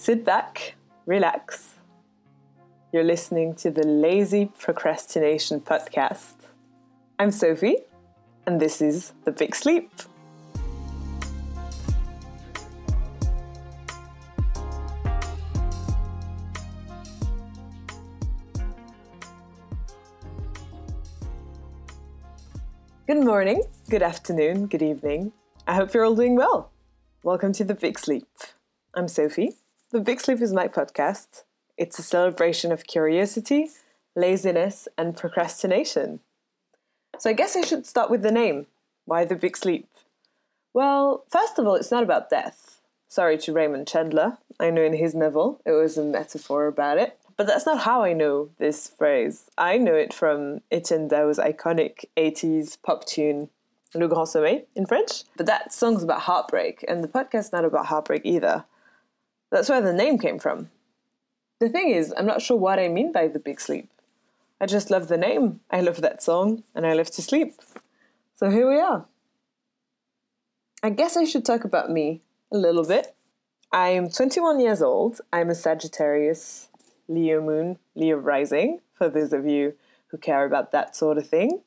Sit back, relax. You're listening to the Lazy Procrastination Podcast. I'm Sophie, and this is The Big Sleep. Good morning, good afternoon, good evening. I hope you're all doing well. Welcome to The Big Sleep. I'm Sophie. The Big Sleep is my podcast. It's a celebration of curiosity, laziness, and procrastination. So I guess I should start with the name. Why The Big Sleep? Well, first of all, it's not about death. Sorry to Raymond Chandler. I know in his novel it was a metaphor about it. But that's not how I know this phrase. I know it from Etienne iconic 80s pop tune, Le Grand Sommeil in French. But that song's about heartbreak, and the podcast's not about heartbreak either. That's where the name came from. The thing is, I'm not sure what I mean by the big sleep. I just love the name, I love that song, and I love to sleep. So here we are. I guess I should talk about me a little bit. I'm 21 years old. I'm a Sagittarius Leo moon, Leo rising, for those of you who care about that sort of thing.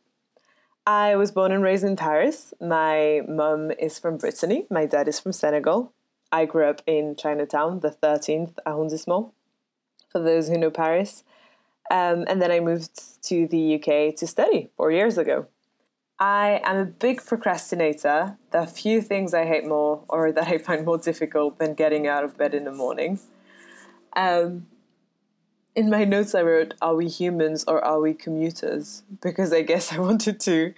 I was born and raised in Paris. My mum is from Brittany, my dad is from Senegal. I grew up in Chinatown, the 13th arrondissement, for those who know Paris. Um, and then I moved to the UK to study four years ago. I am a big procrastinator. There are few things I hate more or that I find more difficult than getting out of bed in the morning. Um, in my notes, I wrote, Are we humans or are we commuters? Because I guess I wanted to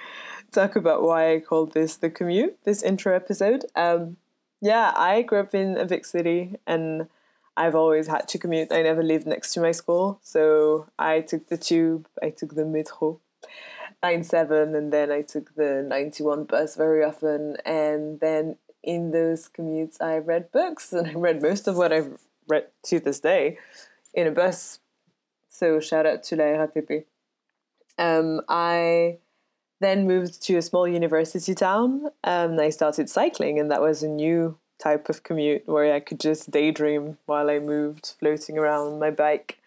talk about why I called this the commute, this intro episode. Um, yeah, I grew up in a big city and I've always had to commute. I never lived next to my school, so I took the tube, I took the metro. 97 and then I took the 91 bus very often and then in those commutes I read books and I read most of what I've read to this day in a bus so shout out to La RATP. Um, I then moved to a small university town and I started cycling, and that was a new type of commute where I could just daydream while I moved, floating around my bike.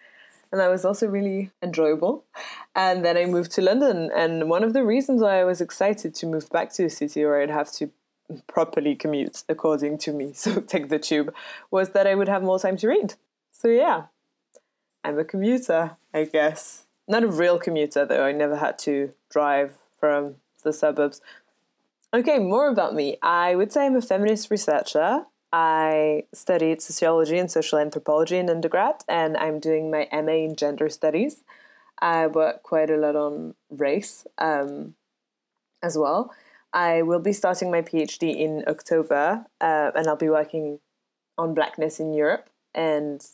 And that was also really enjoyable. And then I moved to London. And one of the reasons why I was excited to move back to a city where I'd have to properly commute, according to me, so take the tube, was that I would have more time to read. So, yeah, I'm a commuter, I guess. Not a real commuter, though. I never had to drive from the suburbs. Okay, more about me. I would say I'm a feminist researcher. I studied sociology and social anthropology in undergrad, and I'm doing my MA in gender studies. I work quite a lot on race um, as well. I will be starting my PhD in October, uh, and I'll be working on blackness in Europe and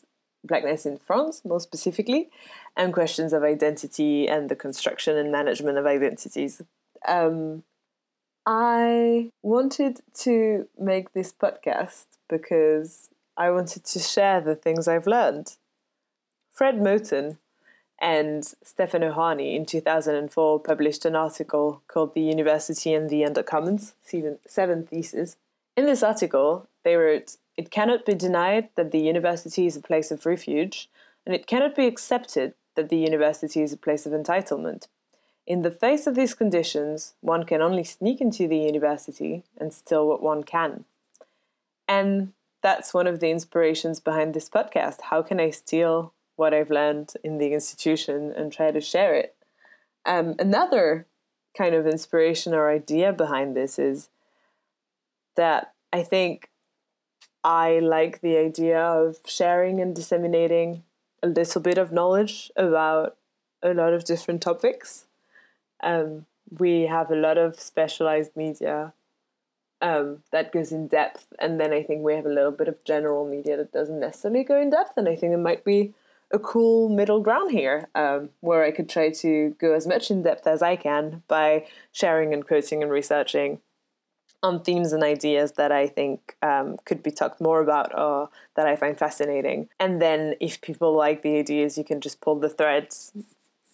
blackness in France, more specifically, and questions of identity and the construction and management of identities. Um, I wanted to make this podcast because I wanted to share the things I've learned. Fred Moten and Stefano Harney in 2004 published an article called The University and the Undercommons, seven theses. In this article, they wrote it cannot be denied that the university is a place of refuge, and it cannot be accepted that the university is a place of entitlement. In the face of these conditions, one can only sneak into the university and steal what one can. And that's one of the inspirations behind this podcast. How can I steal what I've learned in the institution and try to share it? Um, another kind of inspiration or idea behind this is that I think I like the idea of sharing and disseminating a little bit of knowledge about a lot of different topics. Um, we have a lot of specialized media um, that goes in depth, and then I think we have a little bit of general media that doesn't necessarily go in depth, and I think it might be a cool middle ground here um, where I could try to go as much in depth as I can by sharing and quoting and researching on themes and ideas that I think um, could be talked more about or that I find fascinating. And then if people like the ideas, you can just pull the threads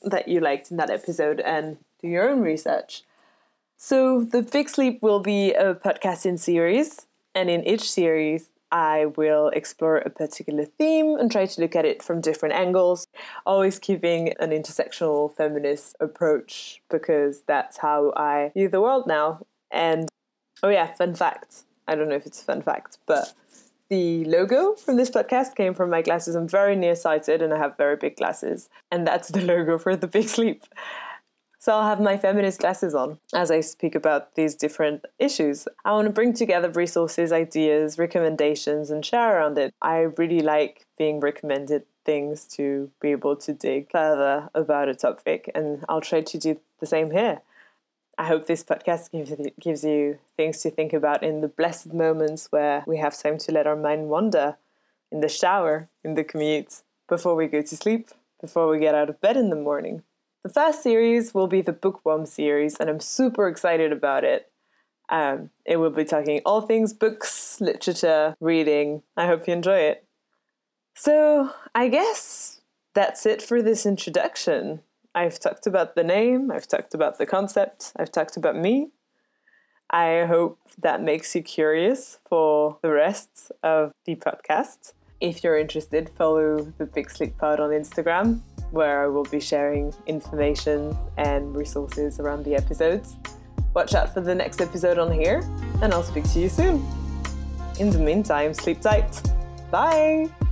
that you liked in that episode and do your own research. So the Big Sleep will be a podcast in series, and in each series, I will explore a particular theme and try to look at it from different angles, always keeping an intersectional feminist approach because that's how I view the world now. And oh, yeah, fun fact I don't know if it's a fun fact, but the logo from this podcast came from my glasses. I'm very nearsighted and I have very big glasses, and that's the logo for the Big Sleep. So I'll have my feminist glasses on as I speak about these different issues. I want to bring together resources, ideas, recommendations, and share around it. I really like being recommended things to be able to dig further about a topic, and I'll try to do the same here. I hope this podcast gives you, gives you things to think about in the blessed moments where we have time to let our mind wander in the shower, in the commute, before we go to sleep, before we get out of bed in the morning. The first series will be the Bookworm series, and I'm super excited about it. Um, it will be talking all things books, literature, reading. I hope you enjoy it. So, I guess that's it for this introduction. I've talked about the name, I've talked about the concept, I've talked about me. I hope that makes you curious for the rest of the podcast. If you're interested, follow the Big Sleep Pod on Instagram where I will be sharing information and resources around the episodes. Watch out for the next episode on here, and I'll speak to you soon. In the meantime, sleep tight. Bye!